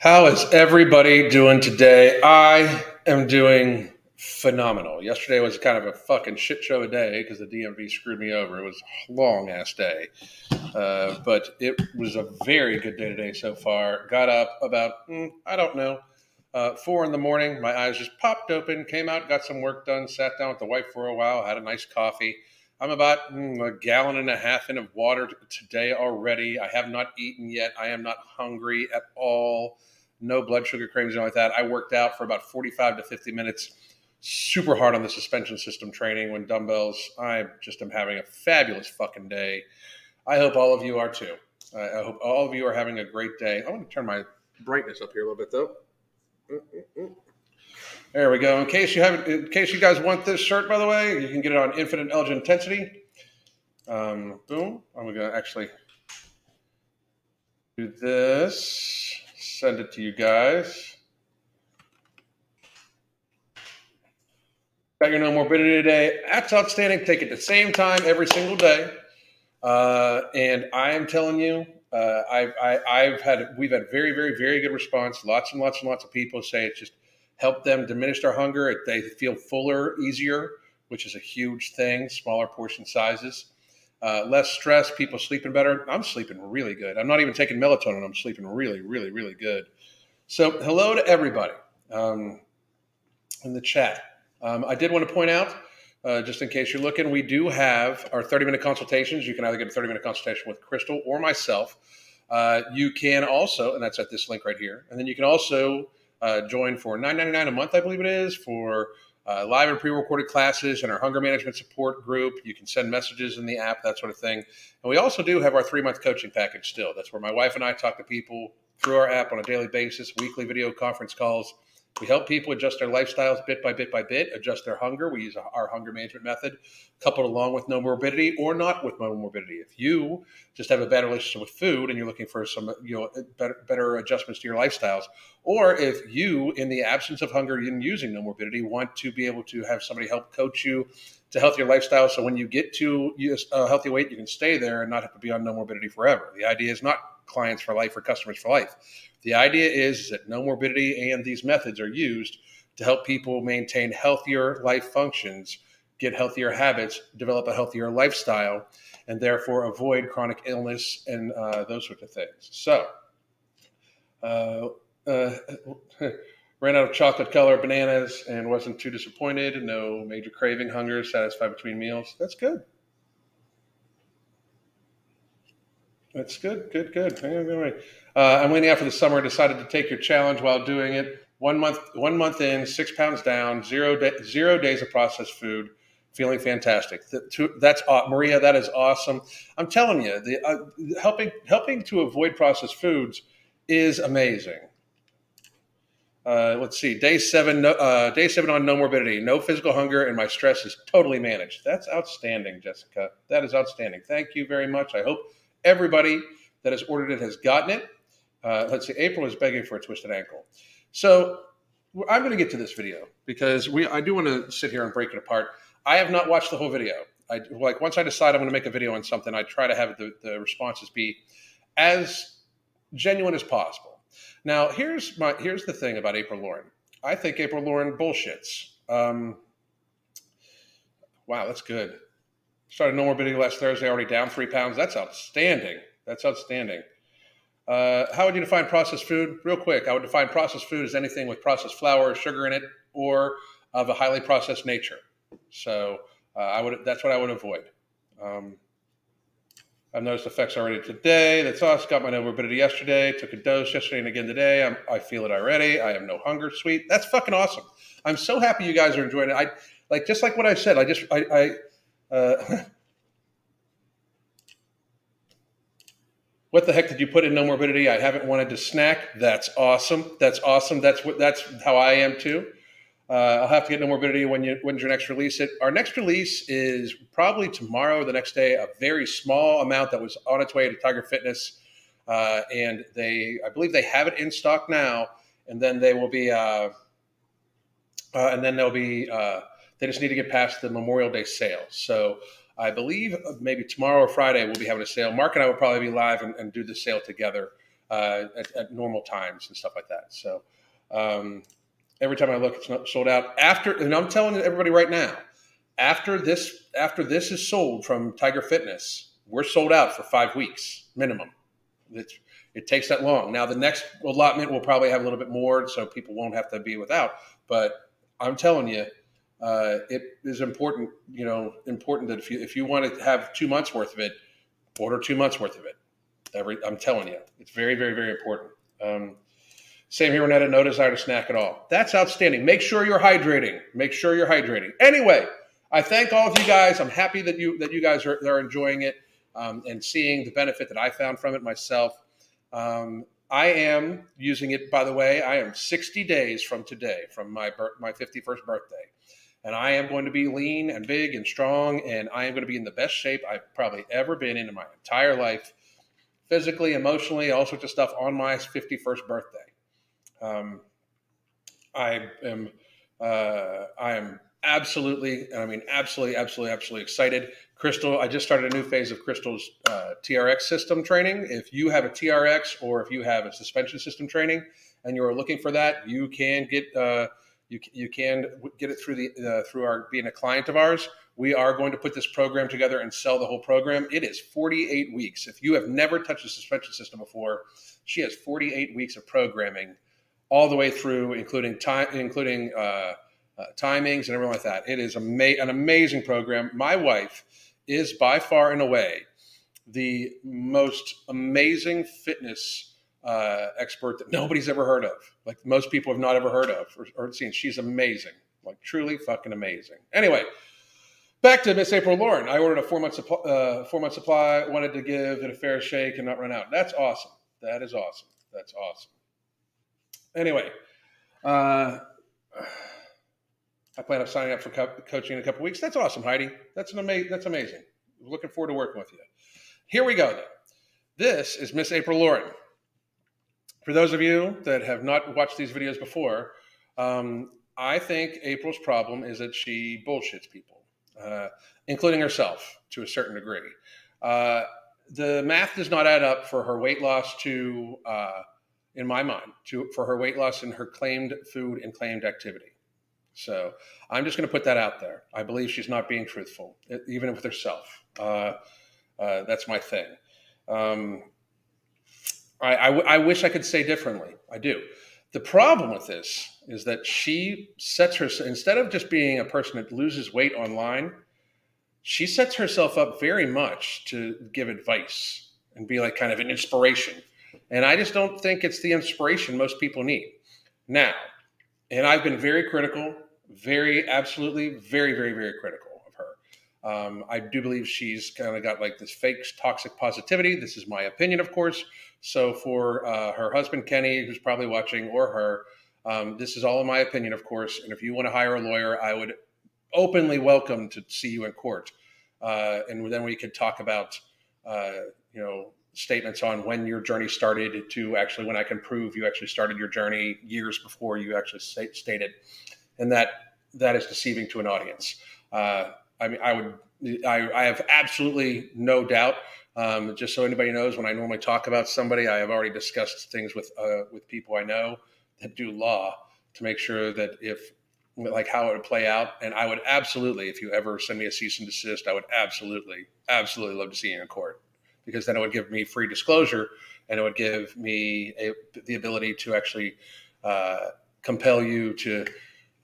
How is everybody doing today? I am doing phenomenal. Yesterday was kind of a fucking shit show a day because the DMV screwed me over. It was a long ass day, uh, but it was a very good day today so far. Got up about mm, I don't know uh, four in the morning. My eyes just popped open. Came out, got some work done. Sat down with the wife for a while. Had a nice coffee. I'm about mm, a gallon and a half in of water today already. I have not eaten yet. I am not hungry at all no blood sugar cravings, anything like that. I worked out for about 45 to 50 minutes, super hard on the suspension system training when dumbbells. I just am having a fabulous fucking day. I hope all of you are too. I hope all of you are having a great day. I'm going to turn my brightness up here a little bit though. There we go. In case you haven't, in case you guys want this shirt, by the way, you can get it on Infinite Elgin Intensity. Um, boom. I'm going to actually do this send it to you guys. Got your no morbidity today. That's outstanding. Take it the same time every single day. Uh, and I am telling you, uh, I've, I, have had, we've had very, very, very good response. Lots and lots and lots of people say it's just helped them diminish their hunger. They feel fuller, easier, which is a huge thing. Smaller portion sizes uh, less stress, people sleeping better. I'm sleeping really good. I'm not even taking melatonin. I'm sleeping really, really, really good. So, hello to everybody um, in the chat. Um, I did want to point out, uh, just in case you're looking, we do have our 30 minute consultations. You can either get a 30 minute consultation with Crystal or myself. Uh, you can also, and that's at this link right here, and then you can also uh, join for $9.99 a month, I believe it is, for uh, live and pre-recorded classes and our hunger management support group. You can send messages in the app, that sort of thing. And we also do have our three-month coaching package still. That's where my wife and I talk to people through our app on a daily basis, weekly video conference calls we help people adjust their lifestyles bit by bit by bit, adjust their hunger. We use our hunger management method, coupled along with no morbidity or not with no morbidity. If you just have a bad relationship with food and you're looking for some you know better, better adjustments to your lifestyles, or if you, in the absence of hunger and using no morbidity, want to be able to have somebody help coach you to healthier lifestyle, so when you get to a healthy weight, you can stay there and not have to be on no morbidity forever. The idea is not clients for life or customers for life. The idea is that no morbidity and these methods are used to help people maintain healthier life functions, get healthier habits, develop a healthier lifestyle, and therefore avoid chronic illness and uh, those sorts of things. So, uh, uh, ran out of chocolate color bananas and wasn't too disappointed. No major craving, hunger, satisfied between meals. That's good. That's good, good, good. Uh, I'm waiting out for the summer. Decided to take your challenge while doing it. One month, one month in, six pounds down, zero zero days of processed food. Feeling fantastic. That's Maria. That is awesome. I'm telling you, the uh, helping helping to avoid processed foods is amazing. Uh, let's see. Day seven. Uh, day seven on no morbidity, no physical hunger, and my stress is totally managed. That's outstanding, Jessica. That is outstanding. Thank you very much. I hope everybody that has ordered it has gotten it. Uh, let's see, April is begging for a twisted ankle. So I'm going to get to this video because we I do want to sit here and break it apart. I have not watched the whole video. I like once I decide I'm going to make a video on something, I try to have the, the responses be as genuine as possible. Now, here's my here's the thing about April Lauren. I think April Lauren bullshits. Um, wow, that's good. Started no more morbidity last Thursday, already down three pounds. That's outstanding. That's outstanding. Uh, how would you define processed food? Real quick, I would define processed food as anything with processed flour or sugar in it, or of a highly processed nature. So uh, I would that's what I would avoid. Um, I've noticed effects already today. That's us. Got my no morbidity yesterday. Took a dose yesterday and again today. I'm, I feel it already. I have no hunger. Sweet. That's fucking awesome. I'm so happy you guys are enjoying it. I like just like what I said. I just I uh, what the heck did you put in no morbidity? I haven't wanted to snack. That's awesome. That's awesome. That's what that's how I am too. Uh, I'll have to get no morbidity when you when's your next release. It our next release is probably tomorrow or the next day. A very small amount that was on its way to Tiger Fitness, uh, and they I believe they have it in stock now. And then they will be, uh, uh and then they'll be uh, they just need to get past the Memorial Day sale. So I believe maybe tomorrow or Friday we'll be having a sale. Mark and I will probably be live and, and do the sale together. uh, at, at, normal times and stuff like that. So um, every time I look, it's not sold out. After, and I'm telling everybody right now, after this after this is sold from Tiger Fitness, we're sold out for five weeks minimum. It's, it takes that long. Now the next allotment will probably have a little bit more, so people won't have to be without. But I'm telling you, uh, it is important. You know, important that if you if you want to have two months worth of it, order two months worth of it. Every I'm telling you, it's very very very important. Um, same here, Renetta. No desire to snack at all. That's outstanding. Make sure you're hydrating. Make sure you're hydrating. Anyway, I thank all of you guys. I'm happy that you that you guys are, are enjoying it um, and seeing the benefit that I found from it myself. Um, I am using it. By the way, I am 60 days from today, from my my 51st birthday, and I am going to be lean and big and strong, and I am going to be in the best shape I've probably ever been in in my entire life, physically, emotionally, all sorts of stuff on my 51st birthday. Um, I am uh, I am absolutely, and I mean absolutely, absolutely, absolutely excited. Crystal, I just started a new phase of Crystal's uh, TRX system training. If you have a TRX or if you have a suspension system training and you are looking for that, you can get uh, you, you can get it through the uh, through our being a client of ours. We are going to put this program together and sell the whole program. It is 48 weeks. If you have never touched a suspension system before, she has 48 weeks of programming all the way through, including time, including uh, uh, timings and everything like that. It is ama- an amazing program. My wife is by far and away the most amazing fitness uh, expert that nobody's ever heard of. Like most people have not ever heard of or, or seen. She's amazing, like truly fucking amazing. Anyway, back to Miss April Lauren. I ordered a four month supply. Uh, four month supply. Wanted to give it a fair shake and not run out. That's awesome. That is awesome. That's awesome. Anyway. Uh, I plan on signing up for co- coaching in a couple weeks. That's awesome, Heidi. That's an amazing. That's amazing. Looking forward to working with you. Here we go. Then. This is Miss April Lauren. For those of you that have not watched these videos before, um, I think April's problem is that she bullshits people, uh, including herself to a certain degree. Uh, the math does not add up for her weight loss to, uh, in my mind, to for her weight loss and her claimed food and claimed activity. So I'm just going to put that out there. I believe she's not being truthful, even with herself. Uh, uh, that's my thing. Um, I, I, wish I could say differently. I do. The problem with this is that she sets herself, instead of just being a person that loses weight online, she sets herself up very much to give advice and be like kind of an inspiration. And I just don't think it's the inspiration most people need. Now, and I've been very critical, very absolutely, very, very, very critical. Um, I do believe she's kind of got like this fake toxic positivity. This is my opinion, of course. So for uh, her husband Kenny, who's probably watching, or her, um, this is all in my opinion, of course. And if you want to hire a lawyer, I would openly welcome to see you in court, uh, and then we could talk about, uh, you know, statements on when your journey started to actually when I can prove you actually started your journey years before you actually stated, and that that is deceiving to an audience. I mean, I would, I, I have absolutely no doubt. Um, just so anybody knows, when I normally talk about somebody, I have already discussed things with uh, with people I know that do law to make sure that if like how it would play out. And I would absolutely, if you ever send me a cease and desist, I would absolutely, absolutely love to see you in court because then it would give me free disclosure and it would give me a, the ability to actually uh, compel you to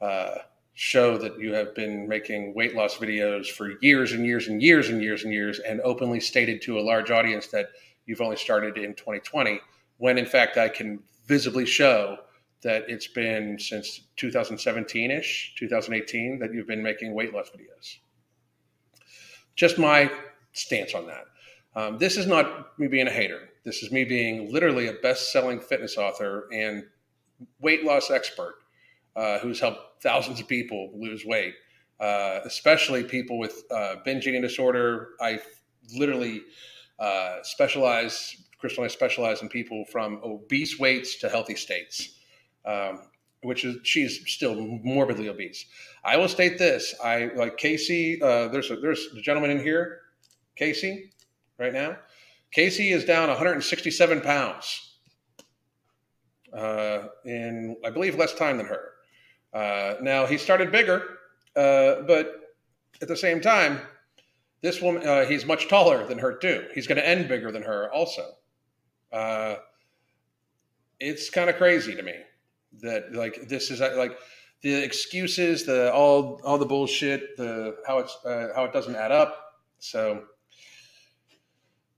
uh, show that you have been making weight loss videos for years and years and years and years and years and openly stated to a large audience that you've only started in 2020 when in fact I can visibly show that it's been since 2017ish 2018 that you've been making weight loss videos. Just my stance on that. Um, this is not me being a hater. This is me being literally a best selling fitness author and weight loss expert uh, who's helped thousands of people lose weight, uh, especially people with uh, binge eating disorder. I literally uh, specialize, Crystal and I specialize in people from obese weights to healthy states. Um, which is she's still morbidly obese. I will state this: I like Casey. Uh, there's a, there's a gentleman in here, Casey right now. Casey is down 167 pounds. uh, in, I believe, less time than her. Uh, now, he started bigger, uh, but at the same time, this woman, uh, he's much taller than her, too. He's going to end bigger than her, also. Uh, it's kind of crazy to me that, like, this is like, the excuses, the all all the bullshit, the how it's uh, how it doesn't add up. So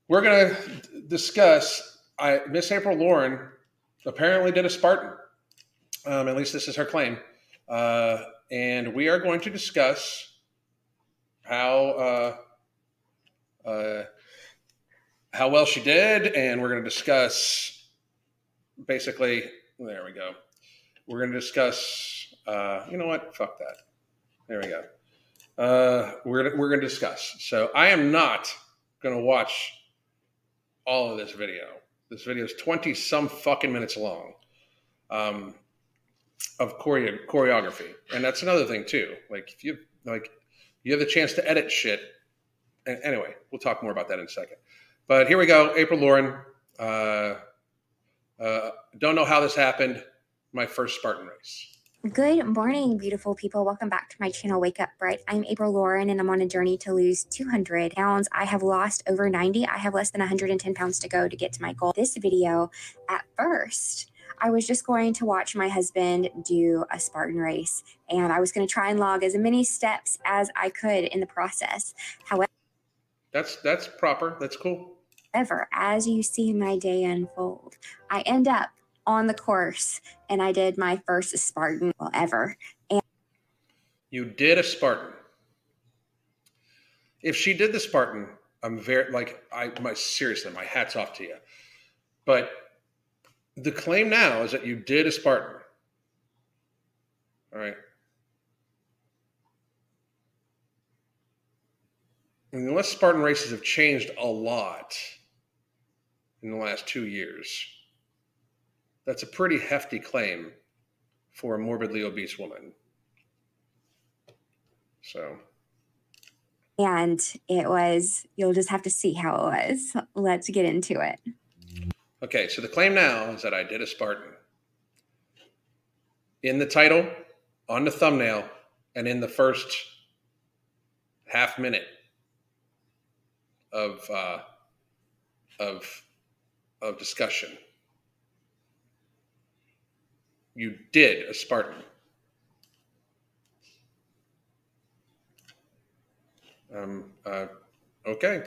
we're gonna discuss. I Miss April Lauren apparently did a Spartan. Um, at least this is her claim, uh, and we are going to discuss how uh, uh how well she did, and we're going to discuss basically. There we go. We're going to discuss uh, you know what? Fuck that. There we go. Uh, we're we're going to discuss. So I am not going to watch all of this video. This video is twenty some fucking minutes long um, of choreo- choreography, and that's another thing too. Like if you like, you have the chance to edit shit. And anyway, we'll talk more about that in a second. But here we go. April Lauren. Uh, uh, don't know how this happened. My first Spartan race. Good morning, beautiful people. Welcome back to my channel, Wake Up Bright. I'm April Lauren, and I'm on a journey to lose 200 pounds. I have lost over 90. I have less than 110 pounds to go to get to my goal. This video, at first, I was just going to watch my husband do a Spartan race, and I was going to try and log as many steps as I could in the process. However, that's that's proper. That's cool. However, as you see my day unfold, I end up on the course and I did my first Spartan ever. And you did a Spartan. If she did the Spartan, I'm very like I my seriously, my hats off to you. But the claim now is that you did a Spartan. All right. And unless Spartan races have changed a lot in the last two years, that's a pretty hefty claim for a morbidly obese woman. So. And it was, you'll just have to see how it was. Let's get into it. Okay, so the claim now is that I did a Spartan. In the title, on the thumbnail, and in the first half minute of uh, of of discussion you did a Spartan. Um, uh, okay.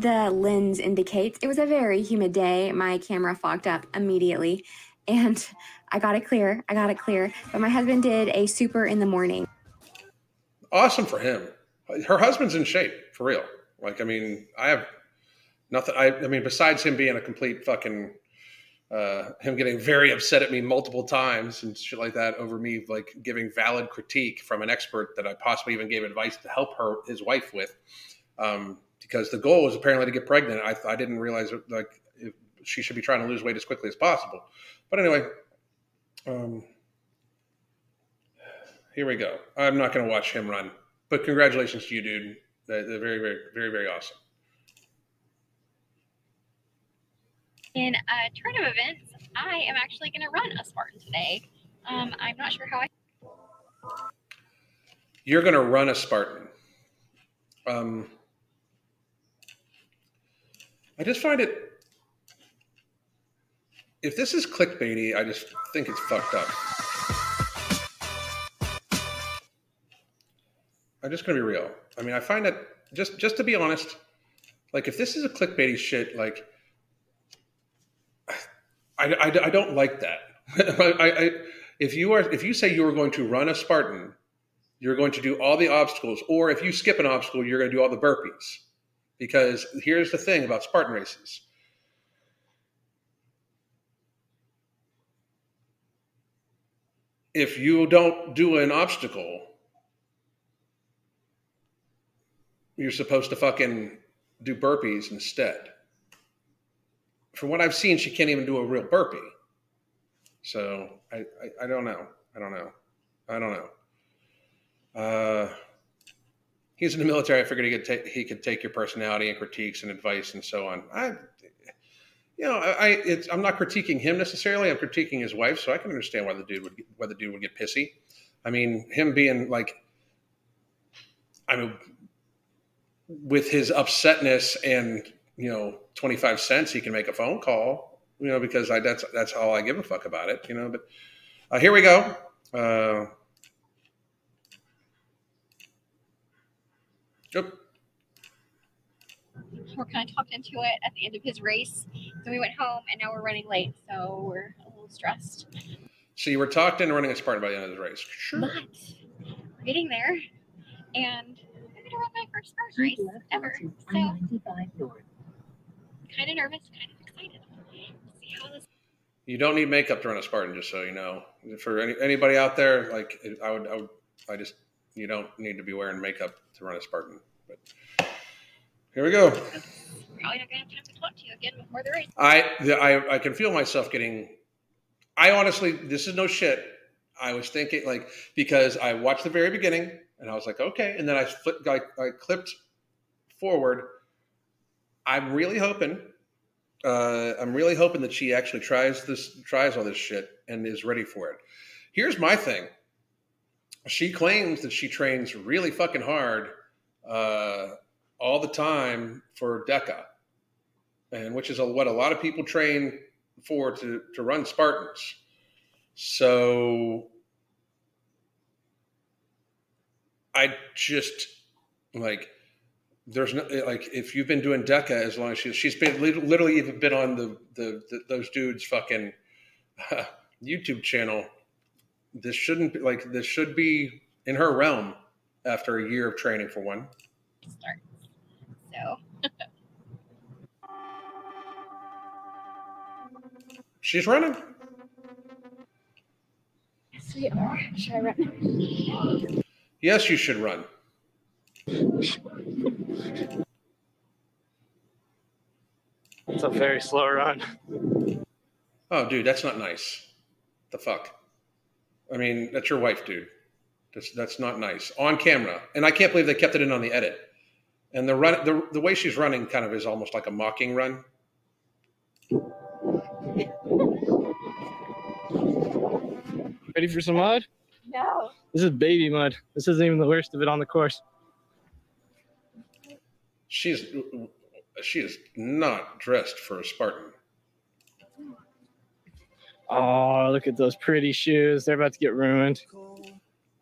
The lens indicates, it was a very humid day. My camera fogged up immediately and I got it clear. I got it clear. But my husband did a super in the morning awesome for him. Her husband's in shape for real. Like, I mean, I have nothing. I, I mean, besides him being a complete fucking, uh, him getting very upset at me multiple times and shit like that over me, like giving valid critique from an expert that I possibly even gave advice to help her, his wife with. Um, because the goal was apparently to get pregnant. I, I didn't realize like she should be trying to lose weight as quickly as possible. But anyway, um, here we go. I'm not going to watch him run, but congratulations to you, dude. They're, they're very, very, very, very awesome. In a turn of events, I am actually going to run a Spartan today. Um, I'm not sure how I. You're going to run a Spartan. Um, I just find it. If this is clickbaity, I just think it's fucked up. I'm just gonna be real. I mean, I find that just just to be honest, like if this is a clickbaity shit, like I, I, I don't like that. I, I, if you are if you say you are going to run a Spartan, you're going to do all the obstacles, or if you skip an obstacle, you're going to do all the burpees. Because here's the thing about Spartan races. If you don't do an obstacle, you're supposed to fucking do burpees instead. From what I've seen, she can't even do a real burpee. So I, I, I don't know. I don't know. I don't know. Uh, he's in the military. I figured he could take he could take your personality and critiques and advice and so on. I, you know, I it's, I'm not critiquing him necessarily. I'm critiquing his wife, so I can understand why the dude would why the dude would get pissy. I mean, him being like, I mean, with his upsetness and you know, 25 cents, he can make a phone call. You know, because I that's that's all I give a fuck about it. You know, but uh, here we go. Uh, Yep. We're kind of talked into it at the end of his race. So we went home and now we're running late. So we're a little stressed. So you were talked into running a Spartan by the end of the race. Sure. But we're getting there. And I'm going to run my first Spartan race ever. So kind of nervous, kind of excited. See how this You don't need makeup to run a Spartan, just so you know. For any, anybody out there, like I would, I would, I just you don't need to be wearing makeup to run a Spartan. But here we go. probably not to have time to talk to you again before the race. I, the, I, I can feel myself getting. I honestly, this is no shit. I was thinking like because I watched the very beginning and I was like, okay, and then I flipped, I, I clipped forward. I'm really hoping. Uh, I'm really hoping that she actually tries this, tries all this shit, and is ready for it. Here's my thing she claims that she trains really fucking hard uh, all the time for DEKA, and which is a, what a lot of people train for to, to run Spartans. So I just like there's no like if you've been doing DEKA as long as she's she's been literally even been on the the, the those dudes fucking uh, YouTube channel this shouldn't be like this should be in her realm after a year of training for one. Start. So she's running. Yes, we are. Should I run? Yes, you should run. It's a very slow run. Oh, dude, that's not nice. The fuck. I mean, that's your wife, dude. That's that's not nice on camera, and I can't believe they kept it in on the edit. And the run, the the way she's running, kind of is almost like a mocking run. Ready for some mud? No. This is baby mud. This isn't even the worst of it on the course. She's she is not dressed for a Spartan. Oh, look at those pretty shoes. They're about to get ruined.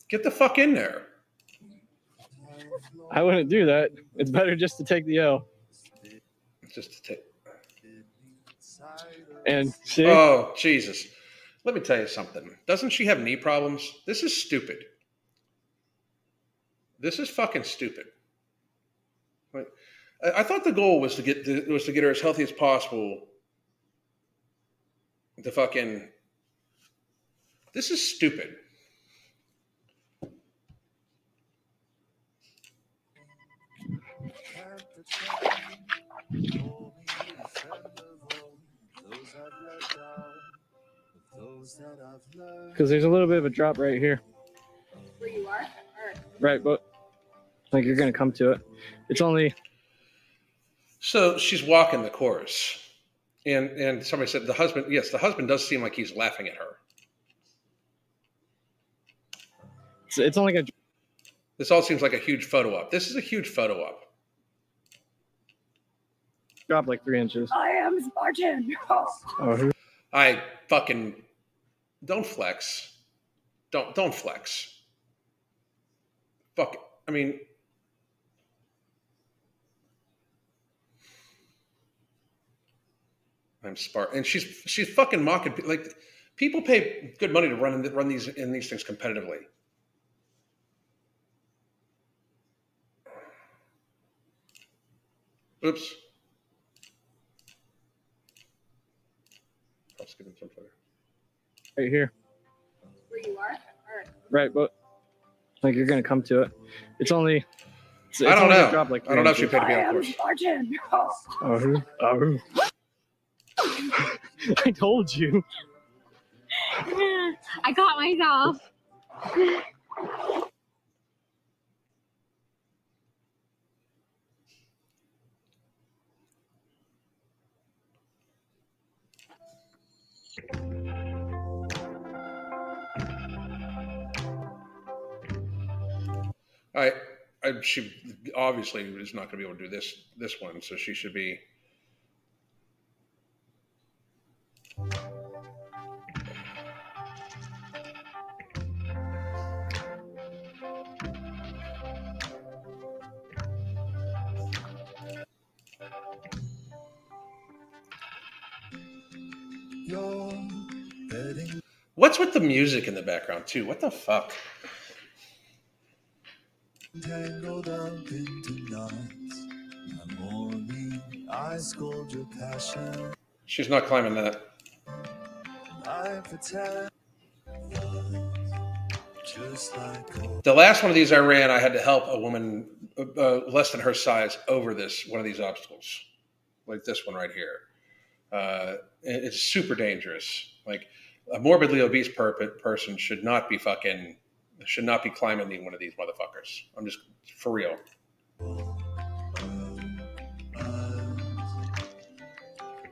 Get the fuck in there. I wouldn't do that. It's better just to take the L. Just to take. And see, Oh Jesus! Let me tell you something. Doesn't she have knee problems? This is stupid. This is fucking stupid. I I thought the goal was to get was to get her as healthy as possible. The fucking. This is stupid. because there's a little bit of a drop right here. Where you are? Right, but like you're gonna come to it. It's only So she's walking the course, and and somebody said the husband. Yes, the husband does seem like he's laughing at her. it's, it's only gonna This all seems like a huge photo op. This is a huge photo op. drop like three inches. I am Spartan. Oh, I fucking don't flex. Don't don't flex. Fuck. I mean, I'm smart, and she's she's fucking mocking. Like people pay good money to run in, run these in these things competitively. Oops. I'll skip him some further. right here. Where you are? Right, but like you're gonna come to it. It's only. It's, I don't only know. Drop like I don't know if three she paid to be on course. Spartan. inches. Oh, oh. I told you. I caught myself. I, I she obviously is not going to be able to do this this one, so she should be What's with the music in the background too? What the fuck? tangled up into knots. My morning, I scold your passion. She's not climbing that. I pretend. Just like old The last one of these I ran, I had to help a woman uh, uh, less than her size over this one of these obstacles, like this one right here. Uh, it's super dangerous. Like a morbidly obese per- person should not be fucking should not be climbing the- one of these motherfuckers. I'm just for real.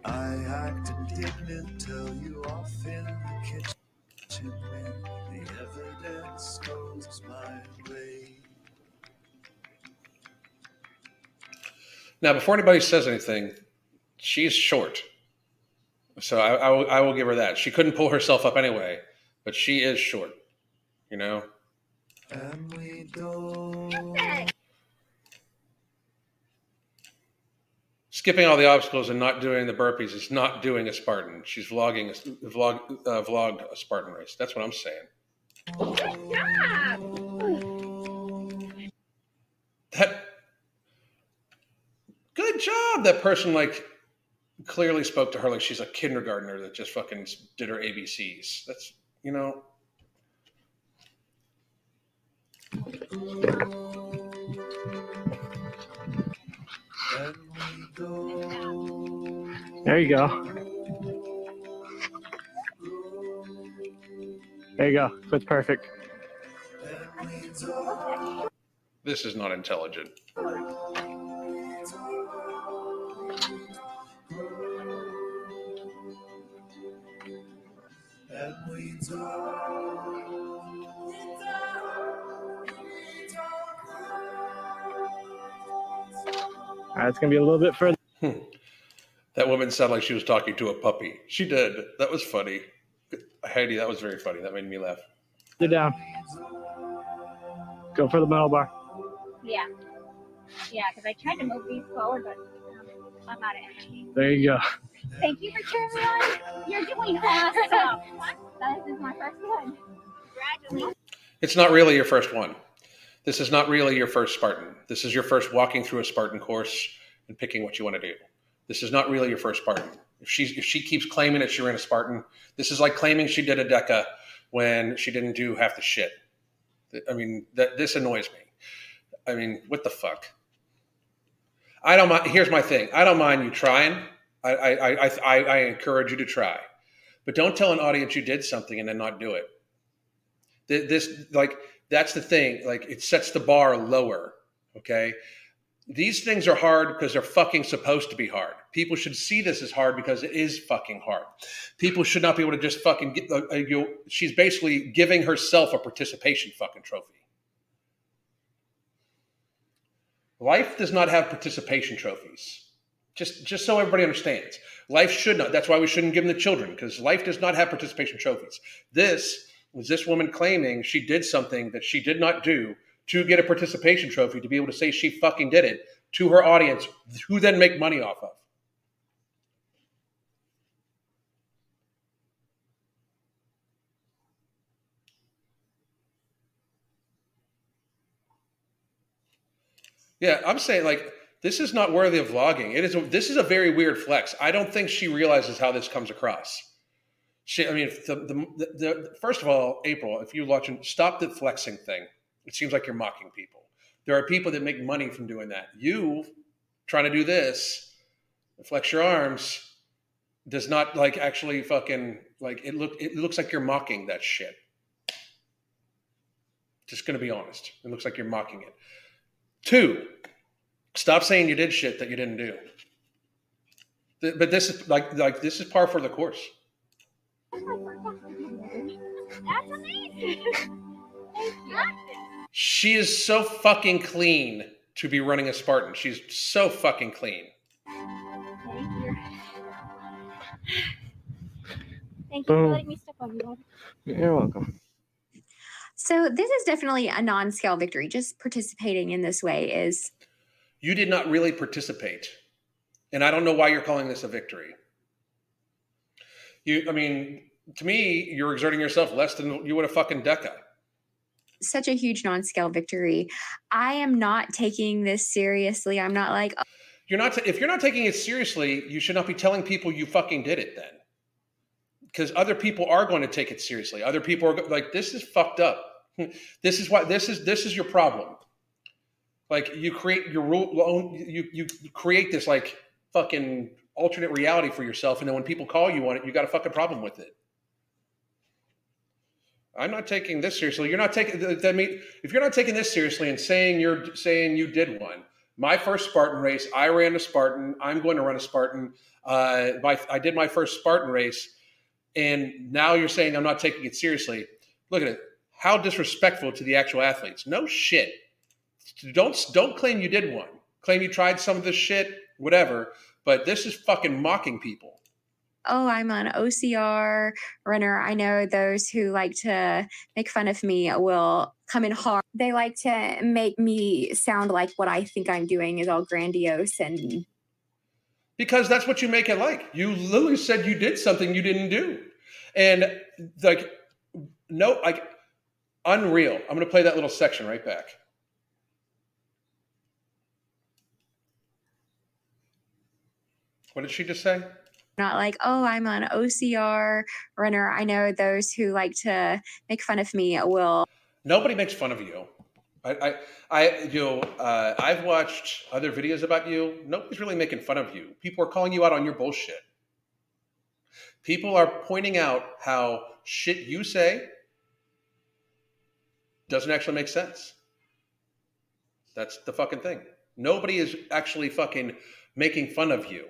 I act indignant till you off in the kitchen when the evidence goes my way. Now, before anybody says anything, she's short. So I, I, will, I will give her that. She couldn't pull herself up anyway, but she is short. You know? And we don't. Skipping all the obstacles and not doing the burpees is not doing a Spartan. She's vlogging, a, vlog, uh, vlogged a Spartan race. That's what I'm saying. Good job. That good job. That person like clearly spoke to her like she's a kindergartner that just fucking did her ABCs. That's you know. And we go. There you go. There you go. That's perfect. And we don't. This is not intelligent. All right, it's gonna be a little bit further. That woman sounded like she was talking to a puppy. She did. That was funny. Heidi, that was very funny. That made me laugh. Sit down. Go for the metal bar. Yeah. Yeah, because I tried to move these forward, but um, I'm out of energy. There you go. Thank you for cheering me on. You're doing awesome. Congratulations. It's not really your first one. This is not really your first Spartan. This is your first walking through a Spartan course and picking what you want to do. This is not really your first Spartan. If she if she keeps claiming that she ran a Spartan, this is like claiming she did a DEKA when she didn't do half the shit. I mean, that this annoys me. I mean, what the fuck? I don't mind. Here's my thing. I don't mind you trying. I I, I, I, I encourage you to try, but don't tell an audience you did something and then not do it. This like that's the thing. Like it sets the bar lower. Okay. These things are hard because they're fucking supposed to be hard. People should see this as hard because it is fucking hard. People should not be able to just fucking get. Uh, uh, you, she's basically giving herself a participation fucking trophy. Life does not have participation trophies. Just, just so everybody understands, life should not. That's why we shouldn't give them to children because life does not have participation trophies. This was this woman claiming she did something that she did not do to get a participation trophy to be able to say she fucking did it to her audience, who then make money off of. Yeah, I'm saying like this is not worthy of vlogging. It is. A, this is a very weird flex. I don't think she realizes how this comes across. She, I mean, the, the, the, first of all, April, if you're watching, stop the flexing thing. It seems like you're mocking people. There are people that make money from doing that. You trying to do this, flex your arms, does not like actually fucking like it look. It looks like you're mocking that shit. Just gonna be honest. It looks like you're mocking it. Two, stop saying you did shit that you didn't do. But this is like like this is par for the course. That's amazing. She is so fucking clean to be running a Spartan. She's so fucking clean. Thank you. Thank you for letting me step on you. You're welcome. So this is definitely a non-scale victory. Just participating in this way is You did not really participate. And I don't know why you're calling this a victory. You I mean, to me, you're exerting yourself less than you would a fucking DEKA. such a huge non-scale victory. I am not taking this seriously. I'm not like, oh. You're not if you're not taking it seriously, you should not be telling people you fucking did it then. Because other people are going to take it seriously. Other people are go- like, this is fucked up. this is why this is this is your problem. Like you create your own you you create this like fucking alternate reality for yourself, and then when people call you on it, you got a fucking problem with it. I'm not taking this seriously. You're not taking. I mean, if you're not taking this seriously and saying you're saying you did one, my first Spartan race, I ran a Spartan. I'm going to run a Spartan. Uh, my, I did my first Spartan race, and now you're saying I'm not taking it seriously. Look at it. How disrespectful to the actual athletes. No shit. Don't don't claim you did one. Claim you tried some of this shit, whatever. But this is fucking mocking people. oh, I'm an OCR runner. I know those who like to make fun of me will come in hard. They like to make me sound like what I think I'm doing is all grandiose and because that's what you make it like. You literally said you did something you didn't do, and like no, like unreal. I'm going to play that little section right back. What did she just say? not like, oh, I'm an OCR runner. I know those who like to make fun of me will Nobody makes fun of you. I, I, I you know, uh, I've watched other videos about you. Nobody's really making fun of you. People are calling you out on your bullshit. People are pointing out how shit you say doesn't actually make sense. That's the fucking thing. Nobody is actually fucking making fun of you.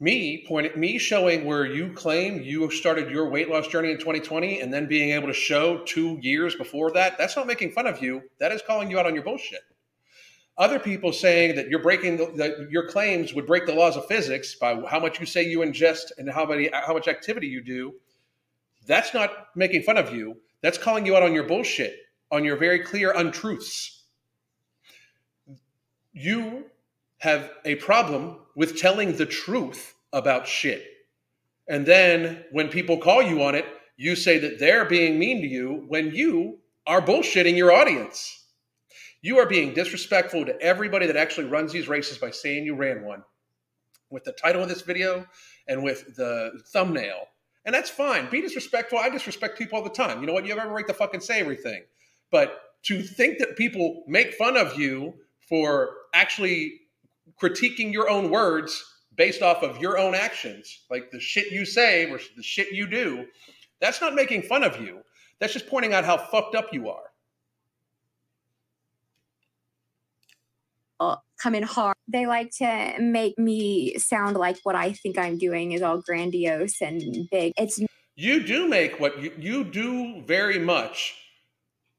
Me pointing, me showing where you claim you started your weight loss journey in 2020, and then being able to show two years before that. That's not making fun of you. That is calling you out on your bullshit. Other people saying that you're breaking the, that your claims would break the laws of physics by how much you say you ingest and how many how much activity you do. That's not making fun of you. That's calling you out on your bullshit, on your very clear untruths. You have a problem with telling the truth about shit. And then when people call you on it, you say that they're being mean to you when you are bullshitting your audience. You are being disrespectful to everybody that actually runs these races by saying you ran one with the title of this video and with the thumbnail. And that's fine. Be disrespectful. I disrespect people all the time. You know what? You have every right to fucking say everything. But to think that people make fun of you for actually critiquing your own words based off of your own actions, like the shit you say versus the shit you do, that's not making fun of you. That's just pointing out how fucked up you are. Uh, come in hard. They like to make me sound like what I think I'm doing is all grandiose and big. It's You do make what you, you do very much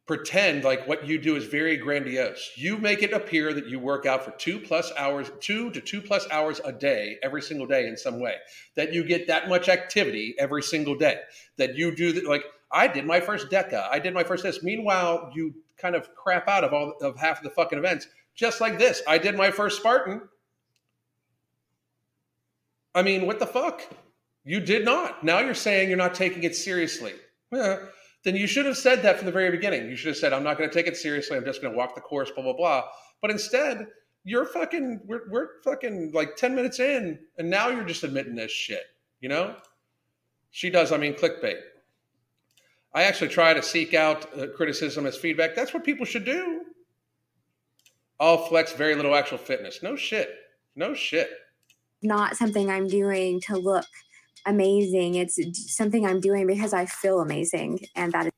pretend like what you do is very grandiose. You make it appear that you work out for two plus hours, two to two plus hours a day, every single day in some way. That you get that much activity every single day. That you do that. Like I did my first DEKA, I did my first this. Meanwhile, you kind of crap out of all of half of the fucking events, just like this. I did my first Spartan. I mean, what the fuck? You did not. Now you're saying you're not taking it seriously. Yeah then you should have said that from the very beginning. You should have said, I'm not going to take it seriously. I'm just going to walk the course, blah, blah, blah. But instead, you're fucking, we're, we're fucking like 10 minutes in, and now you're just admitting this shit, you know? She does, I mean, clickbait. I actually try to seek out uh, criticism as feedback. That's what people should do. All flex, very little actual fitness. No shit. No shit. not something I'm doing to look amazing. It's something I'm doing because I feel amazing. And that. Is-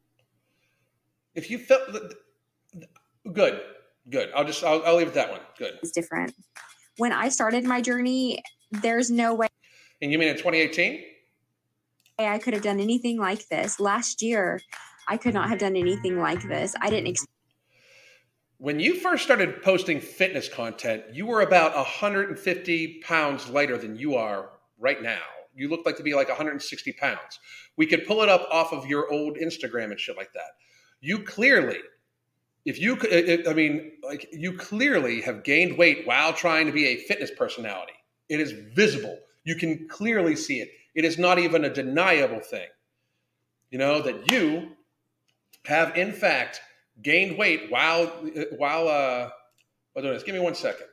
If you felt good, good. I'll just, I'll, I'll leave it that one. Good. is different. When I started my journey, there's no way And you mean in 2018? I could have done anything like this. Last year, I could not have done anything like this. I didn't expect When you first started posting fitness content, you were about 150 pounds lighter than you are right now. You look like to be like 160 pounds. We could pull it up off of your old Instagram and shit like that. You clearly, if you, I mean, like you clearly have gained weight while trying to be a fitness personality. It is visible. You can clearly see it. It is not even a deniable thing. You know that you have in fact gained weight while while uh while doing this. Give me one second.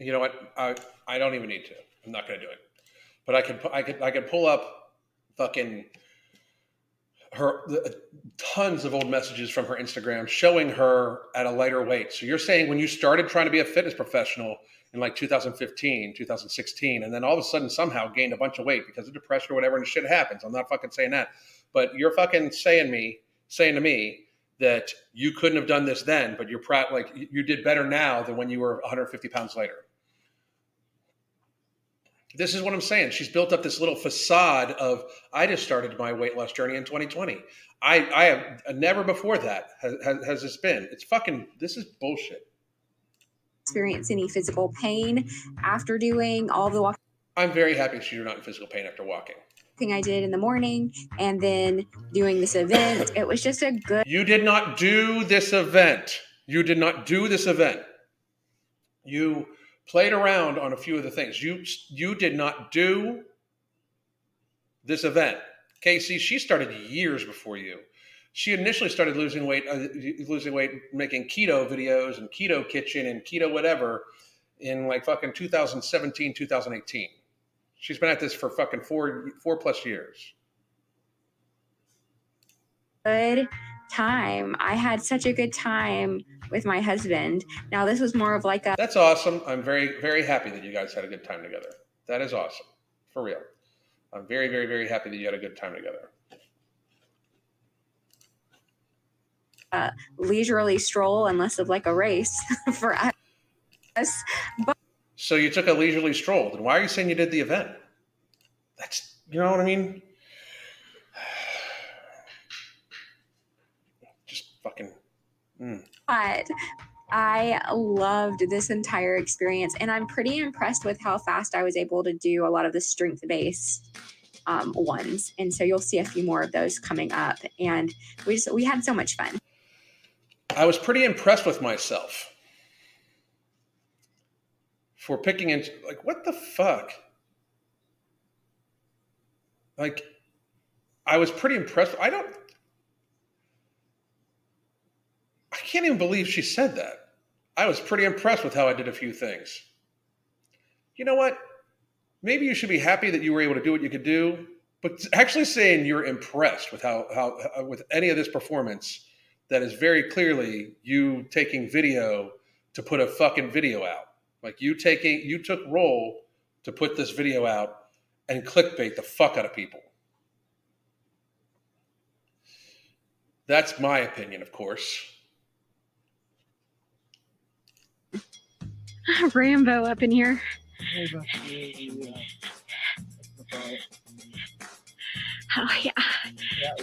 You know what? I I don't even need to. I'm not going to do it. But I could I could I could pull up fucking her the, uh, tons of old messages from her Instagram showing her at a lighter weight. So you're saying when you started trying to be a fitness professional in like 2015, 2016, and then all of a sudden somehow gained a bunch of weight because of depression or whatever, and shit happens. I'm not fucking saying that, but you're fucking saying me saying to me that you couldn't have done this then, but you're proud like you- you did better now than when you were 150 pounds lighter. This is what I'm saying. She's built up this little facade of I just started my weight loss journey in 2020. I I have uh, never before that has, has, this been. It's fucking this is bullshit. experience any physical pain after doing all the walking I'm very happy she's not in physical pain after walking. walking I did in the morning and then doing this event. It was just a good You did not do this event. You did not do this event. You played around on a few of the things. You you did not do this event. Casey, she started years before you. She initially started losing weight, uh, losing weight, making keto videos and keto kitchen and keto whatever in like fucking 2017, 2018. She's been at this for fucking four four plus years. good time. I had such a good time with my husband. Now this was more of like a That's awesome. I'm very, very happy that you guys had a good time together. That is awesome. For real. I'm very, very, very happy that you had a good time together. A leisurely stroll and less of like a race for us. But- So you took a leisurely stroll. Then why are you saying you did the event? That's, you know what I mean? Just fucking. Mm. But I loved this entire experience, and I'm pretty impressed with how fast I was able to do a lot of the strength based um, ones. And so you'll see a few more of those coming up. And we just we had so much fun. I was pretty impressed with myself for picking into like what the fuck. Like, I was pretty impressed. I don't. I can't even believe she said that. I was pretty impressed with how I did a few things. You know what? Maybe you should be happy that you were able to do what you could do, but actually saying you're impressed with how, how, how with any of this performance that is very clearly you taking video to put a fucking video out. Like you taking you took role to put this video out and clickbait the fuck out of people. That's my opinion, of course. Rambo up in here. Oh yeah.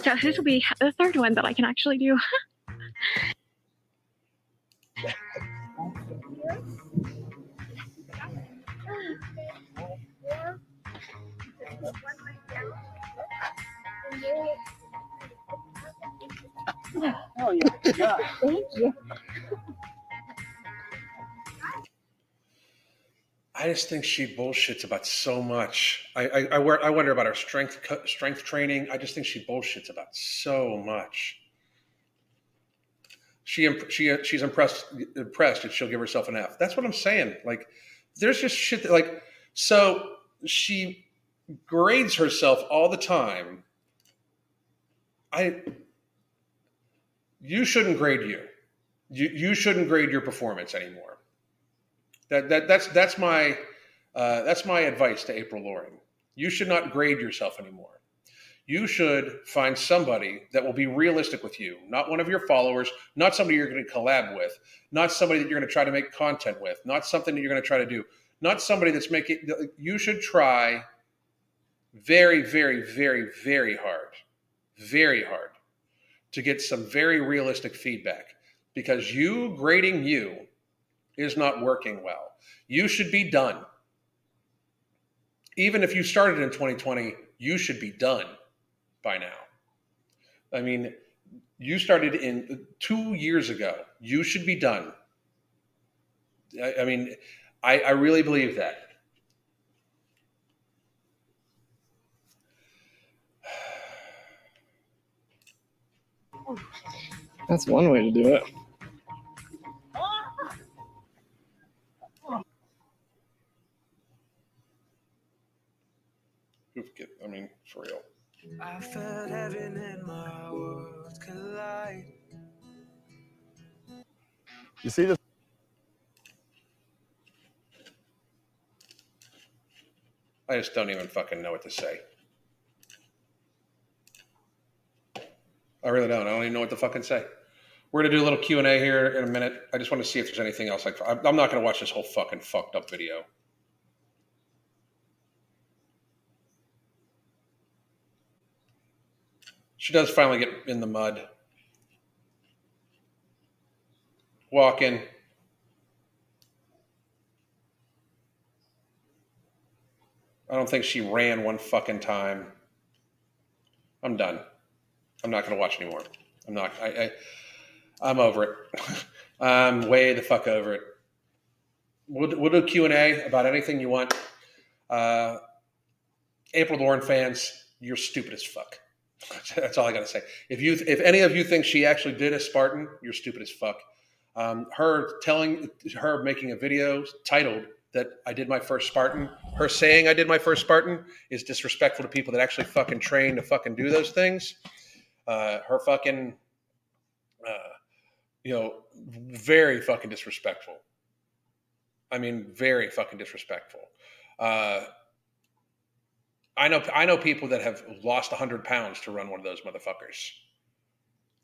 So this will be the third one that I can actually do. oh yeah. Thank you. I just think she bullshits about so much. I I, I, wonder about her strength strength training. I just think she bullshits about so much. She she she's impressed impressed and she'll give herself an F. That's what I'm saying. Like there's just shit that like so she grades herself all the time. I you shouldn't grade you. You you shouldn't grade your performance anymore. That that that's that's my uh, that's my advice to April Lauren. You should not grade yourself anymore. You should find somebody that will be realistic with you, not one of your followers, not somebody you're going to collab with, not somebody that you're going to try to make content with, not something that you're going to try to do, not somebody that's making. You should try very, very, very, very hard, very hard to get some very realistic feedback because you grading you is not working well. You should be done. Even if you started in 2020, you should be done by now. I mean, you started in two years ago. You should be done. I, I mean, I, I really believe that. That's one way to do it. I mean, for real. I felt heaven and my worlds collide. You see this? I just don't even fucking know what to say. I really don't. I don't even know what to fucking say. We're gonna do a little Q and A here in a minute. I just want to see if there's anything else. Like, I'm I'm not gonna watch this whole fucking fucked up video. She does finally get in the mud. Walking. I don't think she ran one fucking time. I'm done. I'm not to watch anymore. I'm not. I, I I'm over it. I'm way the fuck over it. We'll, we'll do Q and A about anything you want. Uh, April Lauren fans, you're stupid as fuck. That's all I got to say. If you, if any of you think she actually did a Spartan, you're stupid as fuck. Um, her telling, her making a video titled that I did my first Spartan, her saying I did my first Spartan is disrespectful to people that actually fucking train to fucking do those things. Uh, her fucking, uh, you know, very fucking disrespectful. I mean, very fucking disrespectful. Uh, I know, I know people that have lost hundred pounds to run one of those motherfuckers.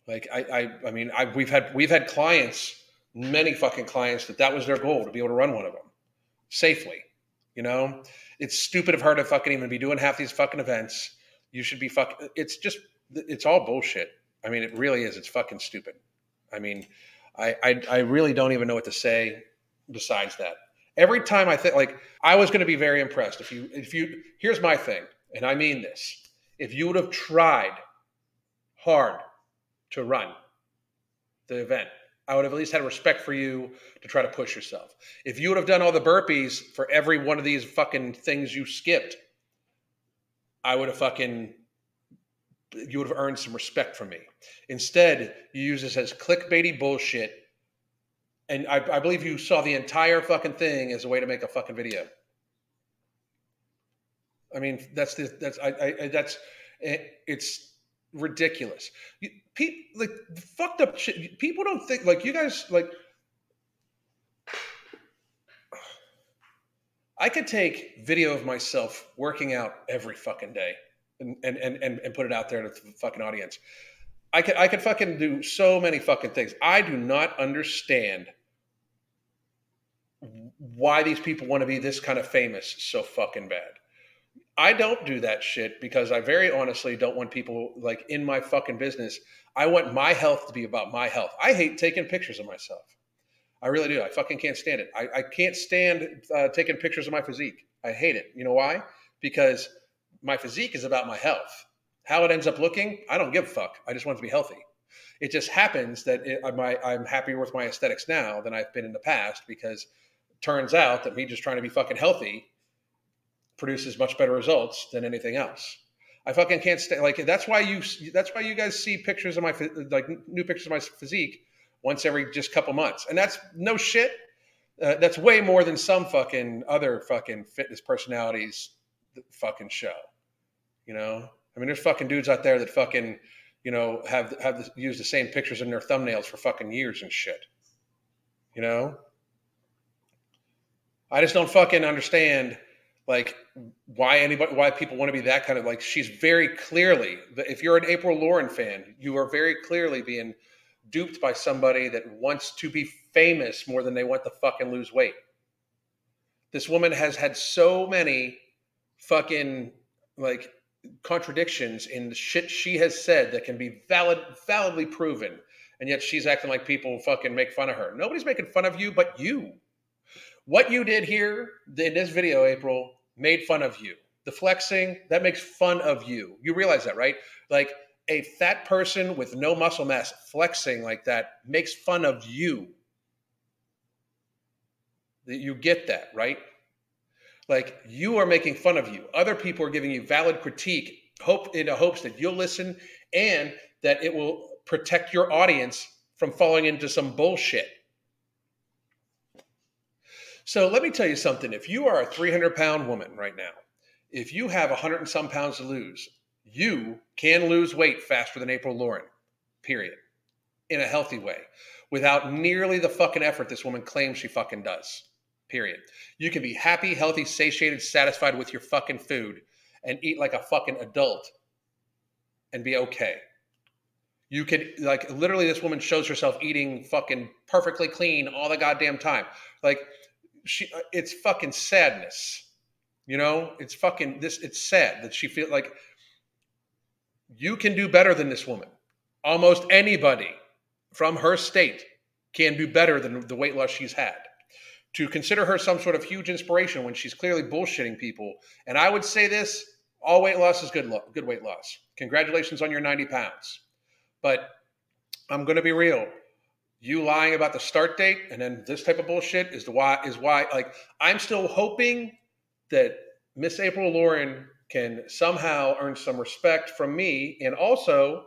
Like I, I, I mean, I, we've had we've had clients, many fucking clients that that was their goal to be able to run one of them safely. You know, it's stupid of her to fucking even be doing half these fucking events. You should be fucking. It's just, it's all bullshit. I mean, it really is. It's fucking stupid. I mean, I, I, I really don't even know what to say besides that. Every time I think, like, I was going to be very impressed if you, if you. Here's my thing, and I mean this: if you would have tried hard to run the event, I would have at least had respect for you to try to push yourself. If you would have done all the burpees for every one of these fucking things you skipped, I would have fucking you would have earned some respect from me. Instead, you use this as clickbaity bullshit. And I, I believe you saw the entire fucking thing as a way to make a fucking video. I mean, that's the that's I, I that's it, it's ridiculous. People like fucked up shit. People don't think like you guys like. I could take video of myself working out every fucking day and and and, and put it out there to the fucking audience. I could I could fucking do so many fucking things. I do not understand why these people want to be this kind of famous so fucking bad. I don't do that shit because I very honestly don't want people like in my fucking business. I want my health to be about my health. I hate taking pictures of myself. I really do. I fucking can't stand it. I, I can't stand uh, taking pictures of my physique. I hate it. You know why? Because my physique is about my health. How it ends up looking, I don't give a fuck. I just want to be healthy. It just happens that it, I'm, I'm happier with my aesthetics now than I've been in the past because turns out that me just trying to be fucking healthy produces much better results than anything else. I fucking can't stay like that's why you that's why you guys see pictures of my like new pictures of my physique once every just couple months, and that's no shit. Uh, that's way more than some fucking other fucking fitness personalities fucking show. You know, I mean, there's fucking dudes out there that fucking you know have have used the same pictures in their thumbnails for fucking years and shit. You know, I just don't fucking understand like why anybody why people want to be that kind of like she's very clearly if you're an April Lauren fan, you are very clearly being duped by somebody that wants to be famous more than they want to fucking lose weight. This woman has had so many fucking like contradictions in the shit she has said that can be valid validly proven and yet she's acting like people fucking make fun of her. Nobody's making fun of you but you. What you did here in this video, April, made fun of you. The flexing, that makes fun of you. You realize that, right? Like a fat person with no muscle mass flexing like that makes fun of you. You get that, right? Like you are making fun of you. Other people are giving you valid critique, hope in the hopes that you'll listen and that it will protect your audience from falling into some bullshit. So let me tell you something. If you are a 300 pound woman right now, if you have 100 and some pounds to lose, you can lose weight faster than April Lauren, period, in a healthy way, without nearly the fucking effort this woman claims she fucking does, period. You can be happy, healthy, satiated, satisfied with your fucking food and eat like a fucking adult and be okay. You could, like, literally, this woman shows herself eating fucking perfectly clean all the goddamn time. Like, she uh, it's fucking sadness you know? It's fucking this it's sad that she feel like you can do better than this woman. Almost anybody from her state can do better than the weight loss she's had. To consider her some sort of huge inspiration when she's clearly bullshitting people and i would say this all weight loss is good lo- good weight loss. Congratulations on your 90 pounds. But i'm going to be real you lying about the start date and then this type of bullshit is the why is why like I'm still hoping that Miss April Lauren can somehow earn some respect from me and also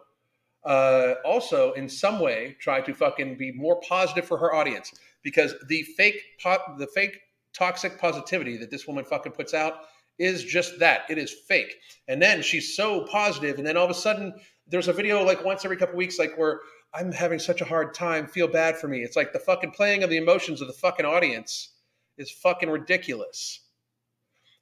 uh, also in some way try to fucking be more positive for her audience. Because the fake po- the fake toxic positivity that this woman fucking puts out is just that. It is fake. And then she's so positive and then all of a sudden there's a video like once every couple weeks like where I'm having such a hard time. Feel bad for me. It's like the fucking playing of the emotions of the fucking audience is fucking ridiculous.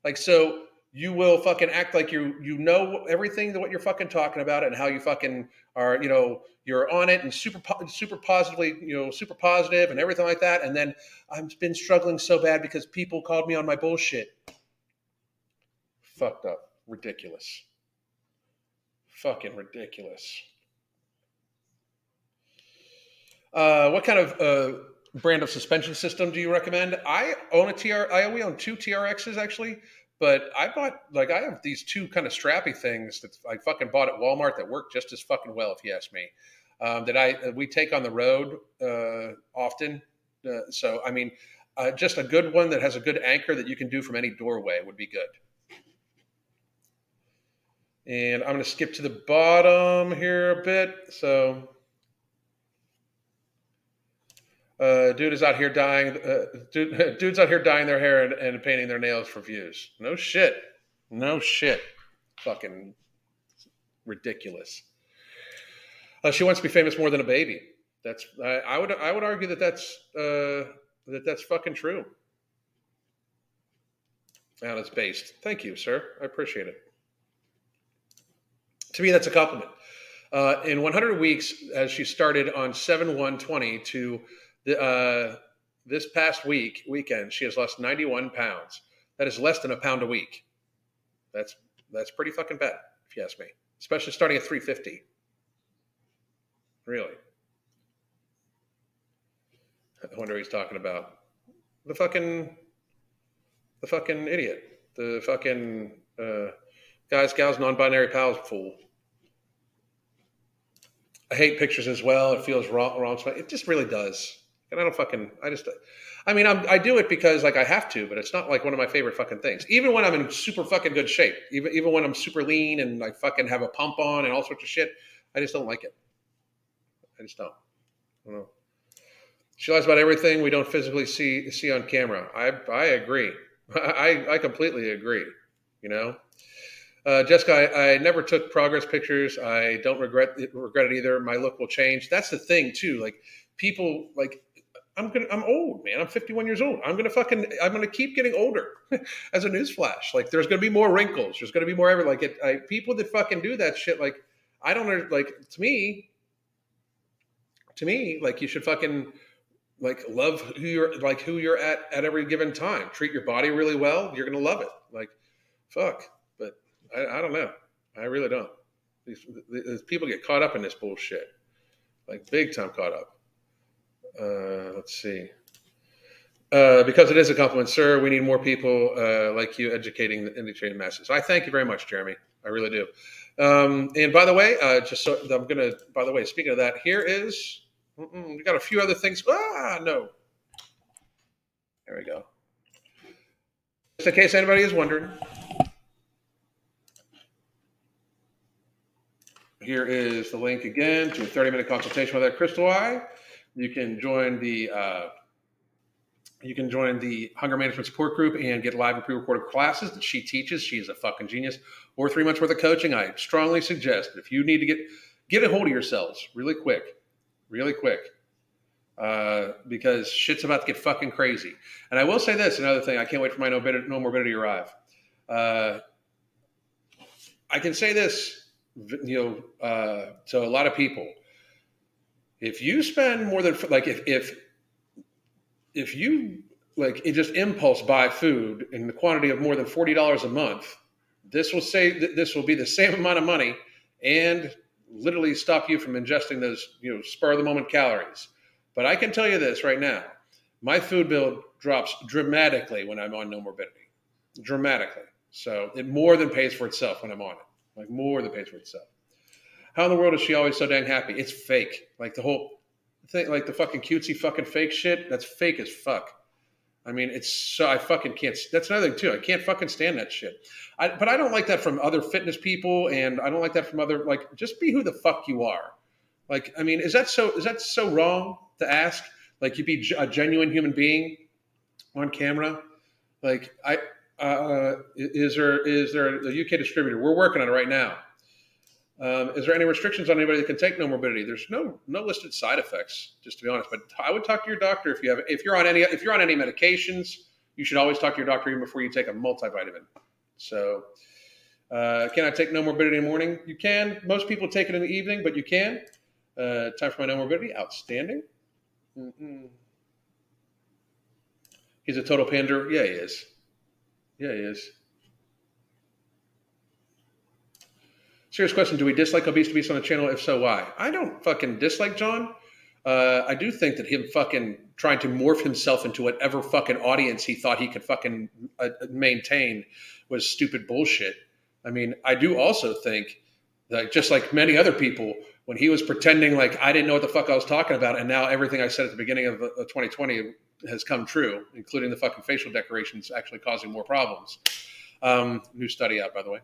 Like so you will fucking act like you you know everything that what you're fucking talking about and how you fucking are you know you're on it and super super positively you know super positive and everything like that and then I've been struggling so bad because people called me on my bullshit. Fucked up, ridiculous, fucking ridiculous. Uh, what kind of uh, brand of suspension system do you recommend? I own a TR. I we own two TRXs actually, but I bought like I have these two kind of strappy things that I fucking bought at Walmart that work just as fucking well, if you ask me. Um, that I we take on the road uh, often. Uh, so I mean, uh, just a good one that has a good anchor that you can do from any doorway would be good. And I'm going to skip to the bottom here a bit. So uh, dude is out here dying. Uh, dude, dude's out here dyeing their hair and, and, painting their nails for views. No shit. No shit. Fucking ridiculous. Uh, she wants to be famous more than a baby. That's I, I would I would argue that that's uh, that that's fucking true. And it's based. Thank you, sir. I appreciate it. To me, that's a compliment. Uh, in 100 weeks, as she started on 7 120 to uh, this past week weekend, she has lost 91 pounds. That is less than a pound a week. That's that's pretty fucking bad, if you ask me. Especially starting at 350. Really. I wonder what he's talking about. The fucking the fucking idiot. The fucking uh, guys, gals, non-binary pals fool. I hate pictures as well. It feels wrong. Wrong. It just really does. And I don't fucking, I just, I mean, I'm, I do it because like I have to, but it's not like one of my favorite fucking things. Even when I'm in super fucking good shape, even even when I'm super lean and I fucking have a pump on and all sorts of shit, I just don't like it. I just don't. I don't know. She lies about everything we don't physically see see on camera. I I agree. I I completely agree. You know, uh, Jessica, I, I never took progress pictures. I don't regret regret it either. My look will change. That's the thing too. Like people like I'm gonna I'm old, man. I'm 51 years old. I'm gonna fucking I'm gonna keep getting older as a newsflash. Like there's gonna be more wrinkles. There's gonna be more ever like it I, people that fucking do that shit. Like I don't. Like to me, to me, like you should fucking like love who you're like who you're at at every given time. Treat your body really well. You're gonna love it. Like fuck. But I, I don't know. I really don't. These, these people get caught up in this bullshit, like big time caught up. Uh, let's see. Uh, because it is a compliment, sir. We need more people uh, like you educating the educating masses. I thank you very much, Jeremy. I really do. Um, and by the way, uh, just so I'm gonna. By the way, speaking of that, here is we got a few other things. Ah, no. There we go. Just in case anybody is wondering, here is the link again to a 30 minute consultation with that crystal eye. You can join the uh, you can join the hunger management support group and get live and pre-recorded classes that she teaches. She is a fucking genius. Or three months worth of coaching. I strongly suggest if you need to get get a hold of yourselves really quick, really quick, uh, because shit's about to get fucking crazy. And I will say this: another thing, I can't wait for my no, no morbidity to arrive. Uh, I can say this, you know, uh, to a lot of people if you spend more than like if if if you like it just impulse buy food in the quantity of more than forty dollars a month, this will say that this will be the same amount of money and literally stop you from ingesting those you know spur of the moment calories. But I can tell you this right now, my food bill drops dramatically when I'm on no morbidity, dramatically. So it more than pays for itself when I'm on it, like more than pays for itself. How in the world is she always so dang happy? It's fake. Like the whole thing, like the fucking cutesy fucking fake shit. That's fake as fuck. I mean, it's so I fucking can't. That's another thing too. I can't fucking stand that shit. I, but I don't like that from other fitness people, and I don't like that from other like. Just be who the fuck you are. Like, I mean, is that so? Is that so wrong to ask? Like, you be a genuine human being on camera. Like, I uh, is there is there a UK distributor? We're working on it right now. Um, is there any restrictions on anybody that can take no morbidity? There's no no listed side effects, just to be honest. But I would talk to your doctor if you have if you're on any if you're on any medications. You should always talk to your doctor even before you take a multivitamin. So, uh, can I take no morbidity in the morning? You can. Most people take it in the evening, but you can. Uh, time for my no morbidity. Outstanding. Mm-mm. He's a total pander. Yeah, he is. Yeah, he is. Serious question: Do we dislike obese to beast on the channel? If so, why? I don't fucking dislike John. Uh, I do think that him fucking trying to morph himself into whatever fucking audience he thought he could fucking uh, maintain was stupid bullshit. I mean, I do also think that just like many other people, when he was pretending like I didn't know what the fuck I was talking about, and now everything I said at the beginning of, of 2020 has come true, including the fucking facial decorations actually causing more problems. Um, new study out, by the way.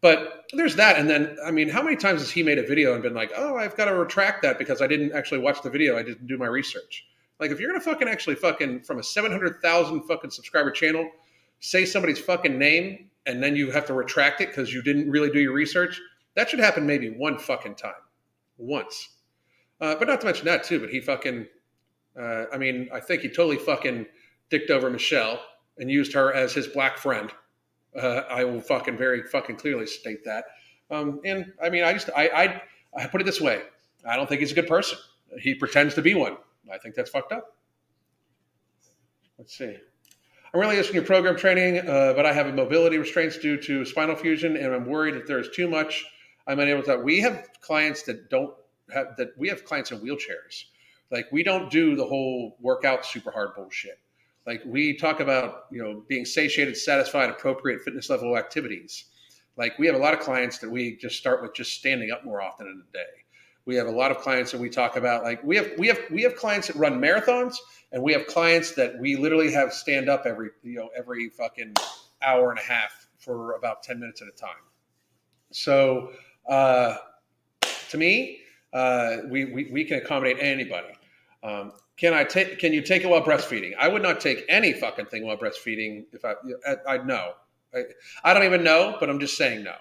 But there's that. And then, I mean, how many times has he made a video and been like, oh, I've got to retract that because I didn't actually watch the video. I didn't do my research. Like, if you're going to fucking actually fucking from a 700,000 fucking subscriber channel, say somebody's fucking name and then you have to retract it because you didn't really do your research, that should happen maybe one fucking time. Once. Uh, but not to mention that, too. But he fucking, uh, I mean, I think he totally fucking dicked over Michelle and used her as his black friend uh, I will fucking very fucking clearly state that. Um, and I mean, I just I, I I put it this way: I don't think he's a good person. He pretends to be one. I think that's fucked up. Let's see. I'm really interested in your program training, uh, but I have mobility restraints due to spinal fusion, and I'm worried that there's too much. I'm unable to. We have clients that don't have that. We have clients in wheelchairs. Like we don't do the whole workout super hard bullshit. Like we talk about, you know, being satiated, satisfied, appropriate fitness level activities. Like we have a lot of clients that we just start with just standing up more often in a day. We have a lot of clients that we talk about. Like we have we have we have clients that run marathons, and we have clients that we literally have stand up every you know every fucking hour and a half for about ten minutes at a time. So uh, to me, uh, we, we we can accommodate anybody. Um, can I take? Can you take it while breastfeeding? I would not take any fucking thing while breastfeeding. If I, I, I'd know. I, I don't even know, but I'm just saying no.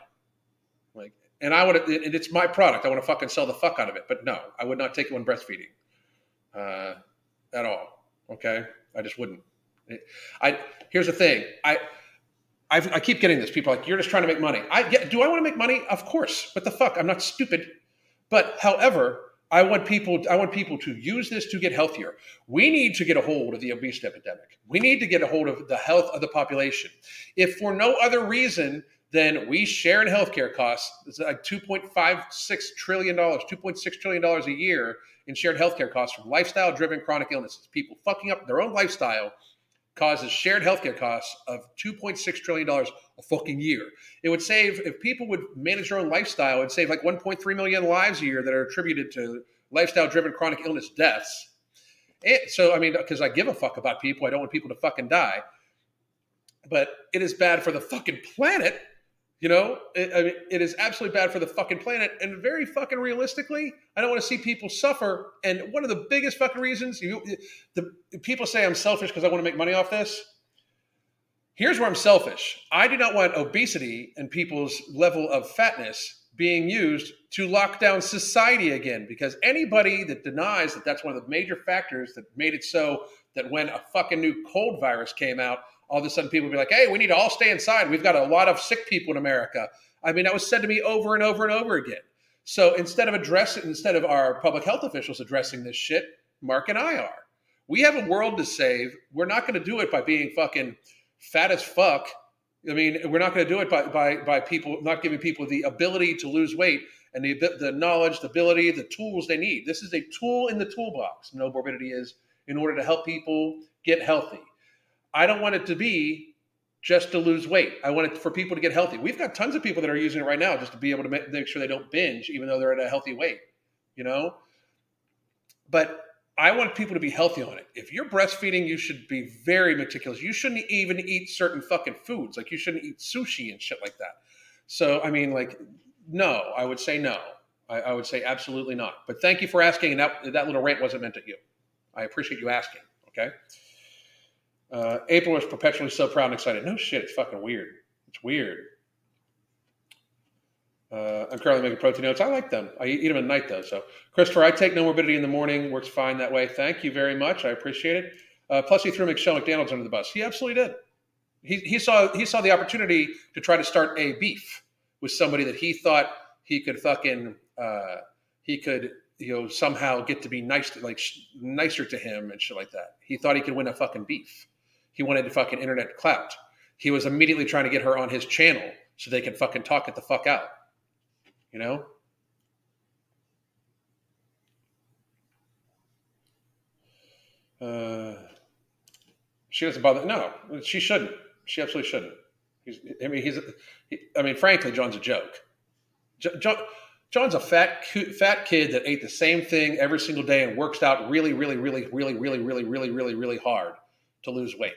Like, and I would. It, it's my product. I want to fucking sell the fuck out of it. But no, I would not take it when breastfeeding, uh, at all. Okay, I just wouldn't. I here's the thing. I. I've, I keep getting this. People are like, you're just trying to make money. I yeah, do I want to make money? Of course. What the fuck? I'm not stupid. But however, I want people I want people to use this to get healthier. We need to get a hold of the obesity epidemic. We need to get a hold of the health of the population. If for no other reason than we share in healthcare costs, it's like 2.56 trillion dollars, 2.6 trillion dollars a year in shared healthcare costs from lifestyle driven chronic illnesses. People fucking up their own lifestyle causes shared healthcare costs of $2.6 trillion a fucking year. It would save, if people would manage their own lifestyle, it'd save like 1.3 million lives a year that are attributed to lifestyle driven chronic illness deaths. And so, I mean, because I give a fuck about people, I don't want people to fucking die. But it is bad for the fucking planet. You know, it, I mean, it is absolutely bad for the fucking planet. And very fucking realistically, I don't want to see people suffer. And one of the biggest fucking reasons you, the people say I'm selfish because I want to make money off this. Here's where I'm selfish. I do not want obesity and people's level of fatness being used to lock down society again because anybody that denies that that's one of the major factors that made it so that when a fucking new cold virus came out, all of a sudden people be like, hey, we need to all stay inside. We've got a lot of sick people in America. I mean, that was said to me over and over and over again. So instead of addressing, instead of our public health officials addressing this shit, Mark and I are. We have a world to save. We're not going to do it by being fucking fat as fuck. I mean, we're not going to do it by, by, by people not giving people the ability to lose weight and the, the knowledge, the ability, the tools they need. This is a tool in the toolbox, no morbidity is, in order to help people get healthy. I don't want it to be just to lose weight. I want it for people to get healthy. We've got tons of people that are using it right now just to be able to make, sure they don't binge, even though they're at a healthy weight, you know? But I want people to be healthy on it. If you're breastfeeding, you should be very meticulous. You shouldn't even eat certain fucking foods. Like you shouldn't eat sushi and shit like that. So, I mean, like, no, I would say no. I, I would say absolutely not. But thank you for asking. And that, that little rant wasn't meant at you. I appreciate you asking. Okay. Uh, April was perpetually so proud and excited. No shit, it's fucking weird. It's weird. Uh, I'm currently making protein oats. I like them. I eat them at night though. So, Christopher, I take no morbidity in the morning. Works fine that way. Thank you very much. I appreciate it. Uh, plus, he threw Michelle McDonald's under the bus. He absolutely did. He, he saw he saw the opportunity to try to start a beef with somebody that he thought he could fucking uh, he could you know somehow get to be nice to, like nicer to him and shit like that. He thought he could win a fucking beef. He wanted to fucking internet clout. He was immediately trying to get her on his channel so they could fucking talk it the fuck out. You know? Uh, she doesn't bother. No, she shouldn't. She absolutely shouldn't. He's, I mean, he's. He, I mean, frankly, John's a joke. John, John's a fat, fat kid that ate the same thing every single day and works out really, really, really, really, really, really, really, really, really hard to lose weight.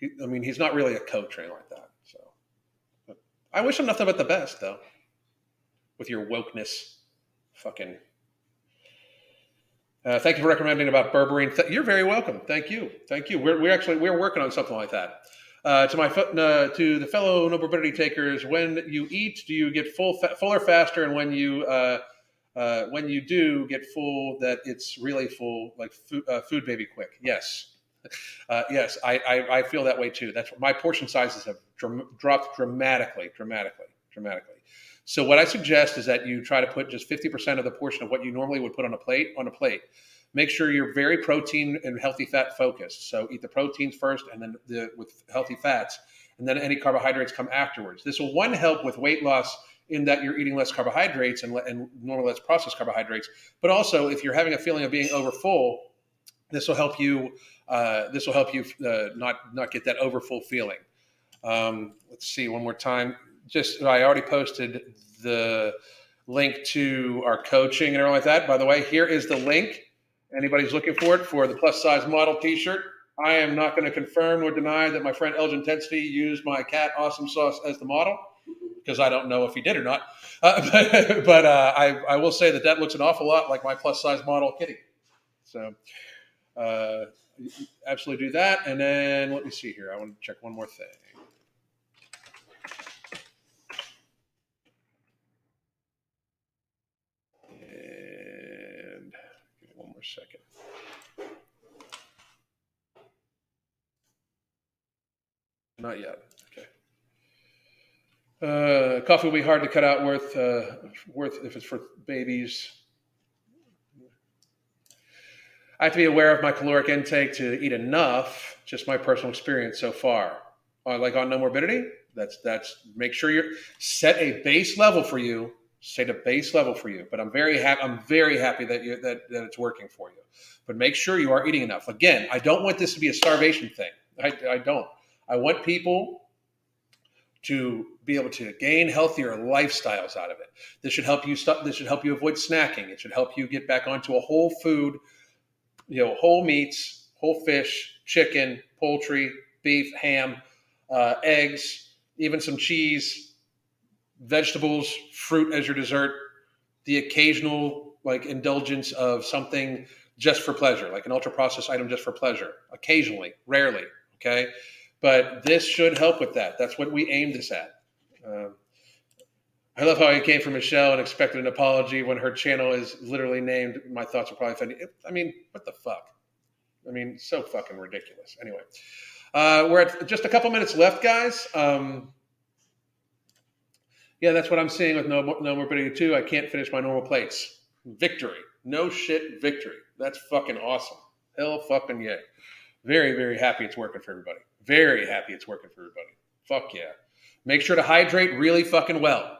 He, I mean, he's not really a coach or anything like that. So, but I wish him nothing but the best, though. With your wokeness, fucking. Uh, thank you for recommending about berberine. Th- you're very welcome. Thank you. Thank you. We're, we're actually we're working on something like that. Uh, to my uh, to the fellow no morbidity takers, when you eat, do you get full fa- fuller faster? And when you uh, uh, when you do get full, that it's really full, like uh, food baby quick. Yes, uh, yes, I, I, I, feel that way too. That's my portion sizes have dr- dropped dramatically, dramatically, dramatically. So what I suggest is that you try to put just 50% of the portion of what you normally would put on a plate on a plate. Make sure you're very protein and healthy fat focused. So eat the proteins first, and then the, with healthy fats, and then any carbohydrates come afterwards. This will one help with weight loss in that you're eating less carbohydrates and, and normally less processed carbohydrates. But also, if you're having a feeling of being over full, this will help you. Uh, this will help you uh, not not get that overfull feeling. Um, let's see one more time. Just I already posted the link to our coaching and everything like that. By the way, here is the link. Anybody's looking for it for the plus size model T-shirt. I am not going to confirm or deny that my friend Elgin Intensity used my cat Awesome Sauce as the model because I don't know if he did or not. Uh, but but uh, I, I will say that that looks an awful lot like my plus size model kitty. So uh, absolutely do that. And then let me see here. I want to check one more thing. And give me one more second. Not yet. Okay. Uh, coffee will be hard to cut out worth uh, worth if it's for babies. I have to be aware of my caloric intake to eat enough. Just my personal experience so far. Uh, like on no morbidity, that's that's make sure you're set a base level for you. Set a base level for you. But I'm very happy. I'm very happy that you that that it's working for you. But make sure you are eating enough. Again, I don't want this to be a starvation thing. I, I don't. I want people to be able to gain healthier lifestyles out of it. This should help you stop. This should help you avoid snacking. It should help you get back onto a whole food, you know, whole meats, whole fish, chicken, poultry, beef, ham, uh, eggs, even some cheese, vegetables, fruit as your dessert. The occasional like indulgence of something just for pleasure, like an ultra processed item just for pleasure, occasionally, rarely. Okay but this should help with that. That's what we aim this at. Um, I love how he came from Michelle and expected an apology when her channel is literally named. My thoughts are probably funny. I mean, what the fuck? I mean, so fucking ridiculous. Anyway, uh, we're at just a couple minutes left, guys. Um, yeah, that's what I'm seeing with no no morbidity too. I can't finish my normal plates. Victory, no shit, victory. That's fucking awesome. Hell, fucking yeah. Very, very happy it's working for everybody. Very happy it's working for everybody. Fuck yeah. Make sure to hydrate really fucking well.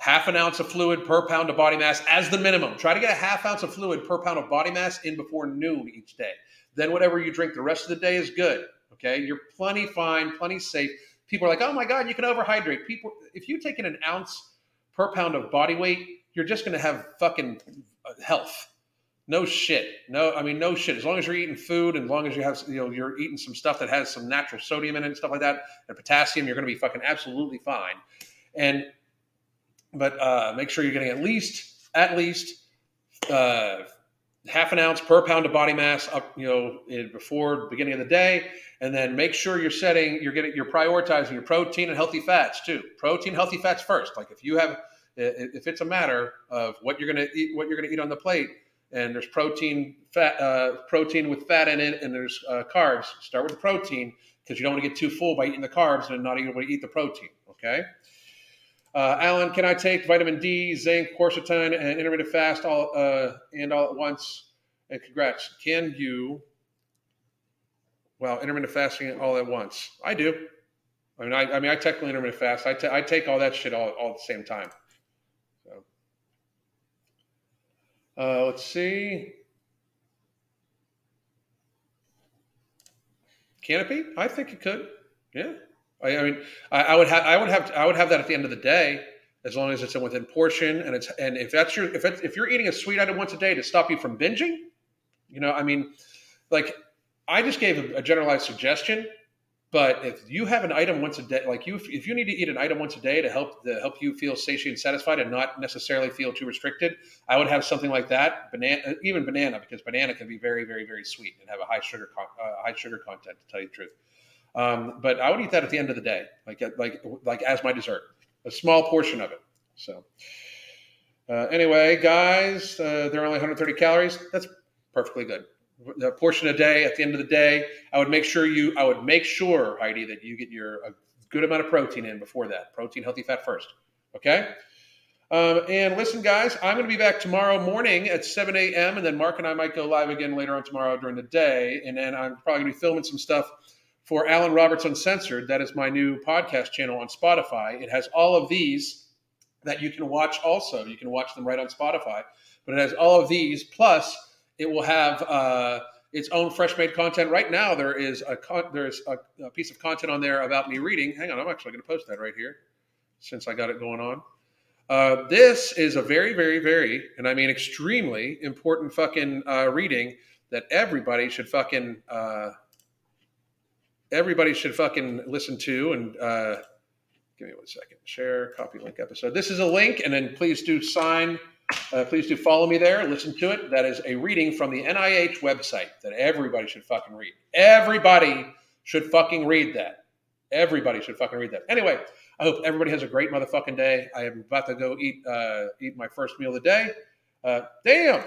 Half an ounce of fluid per pound of body mass as the minimum. Try to get a half ounce of fluid per pound of body mass in before noon each day. Then whatever you drink the rest of the day is good. Okay, you're plenty fine, plenty safe. People are like, oh my god, you can overhydrate. People, if you take in an ounce per pound of body weight, you're just going to have fucking uh, health. No shit. No, I mean no shit. As long as you're eating food, and as long as you have, you know, you're eating some stuff that has some natural sodium in it and stuff like that, and potassium, you're going to be fucking absolutely fine. And but uh, make sure you're getting at least at least uh, half an ounce per pound of body mass up, you know, in, before the beginning of the day, and then make sure you're setting, you're getting, you're prioritizing your protein and healthy fats too. Protein, healthy fats first. Like if you have, if it's a matter of what you're going to eat, what you're to eat on the plate and there's protein fat uh, protein with fat in it and there's uh, carbs start with the protein because you don't want to get too full by eating the carbs and not even able to eat the protein okay uh, alan can i take vitamin d zinc quercetin and intermittent fast all uh, and all at once and congrats can you well intermittent fasting all at once i do i mean i, I mean i technically intermittent fast I, t- I take all that shit all, all at the same time Uh, let's see. Canopy? I think it could. Yeah. I, I mean, I, I, would have, I would have, I would have that at the end of the day, as long as it's within portion, and it's, and if that's your, if it's, if you're eating a sweet item once a day to stop you from binging, you know, I mean, like, I just gave a, a generalized suggestion. But if you have an item once a day, like you, if you need to eat an item once a day to help to help you feel satiated and satisfied, and not necessarily feel too restricted, I would have something like that. Banana, even banana, because banana can be very, very, very sweet and have a high sugar, uh, high sugar content. To tell you the truth, um, but I would eat that at the end of the day, like like like as my dessert, a small portion of it. So uh, anyway, guys, uh, they're only 130 calories. That's perfectly good. A portion a day at the end of the day i would make sure you i would make sure heidi that you get your a good amount of protein in before that. Protein healthy fat first. Okay? Um, and listen guys i'm going to be back tomorrow morning at 7 a.m and then mark and i might go live again later on tomorrow during the day. And then i'm probably going to be filming some stuff for alan roberts uncensored that is my new podcast channel on spotify it has all of these that you can watch also you can watch them right on spotify but it has all of these plus it will have uh, its own fresh made content. Right now, there is a con- there's a, a, piece of content on there about me reading. Hang on, I'm actually going to post that right here since I got it going on. Uh, this is a very, very, very, and I mean extremely important fucking uh, reading that everybody should fucking uh, everybody should fucking listen to. And uh, give me one second. Share, copy link episode. This is a link, and then please do sign. Uh, please do follow me there. Listen to it. That is a reading from the NIH website that everybody should fucking read. Everybody should fucking read that. Everybody should fucking read that. Anyway, I hope everybody has a great motherfucking day. I am about to go eat uh, eat my first meal of the day. Uh, damn,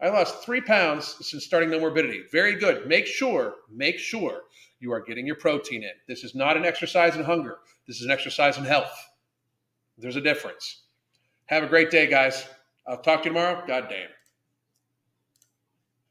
I lost three pounds since starting No Morbidity. Very good. Make sure, make sure you are getting your protein in. This is not an exercise in hunger. This is an exercise in health. There's a difference. Have a great day, guys. I'll talk to you tomorrow. God damn.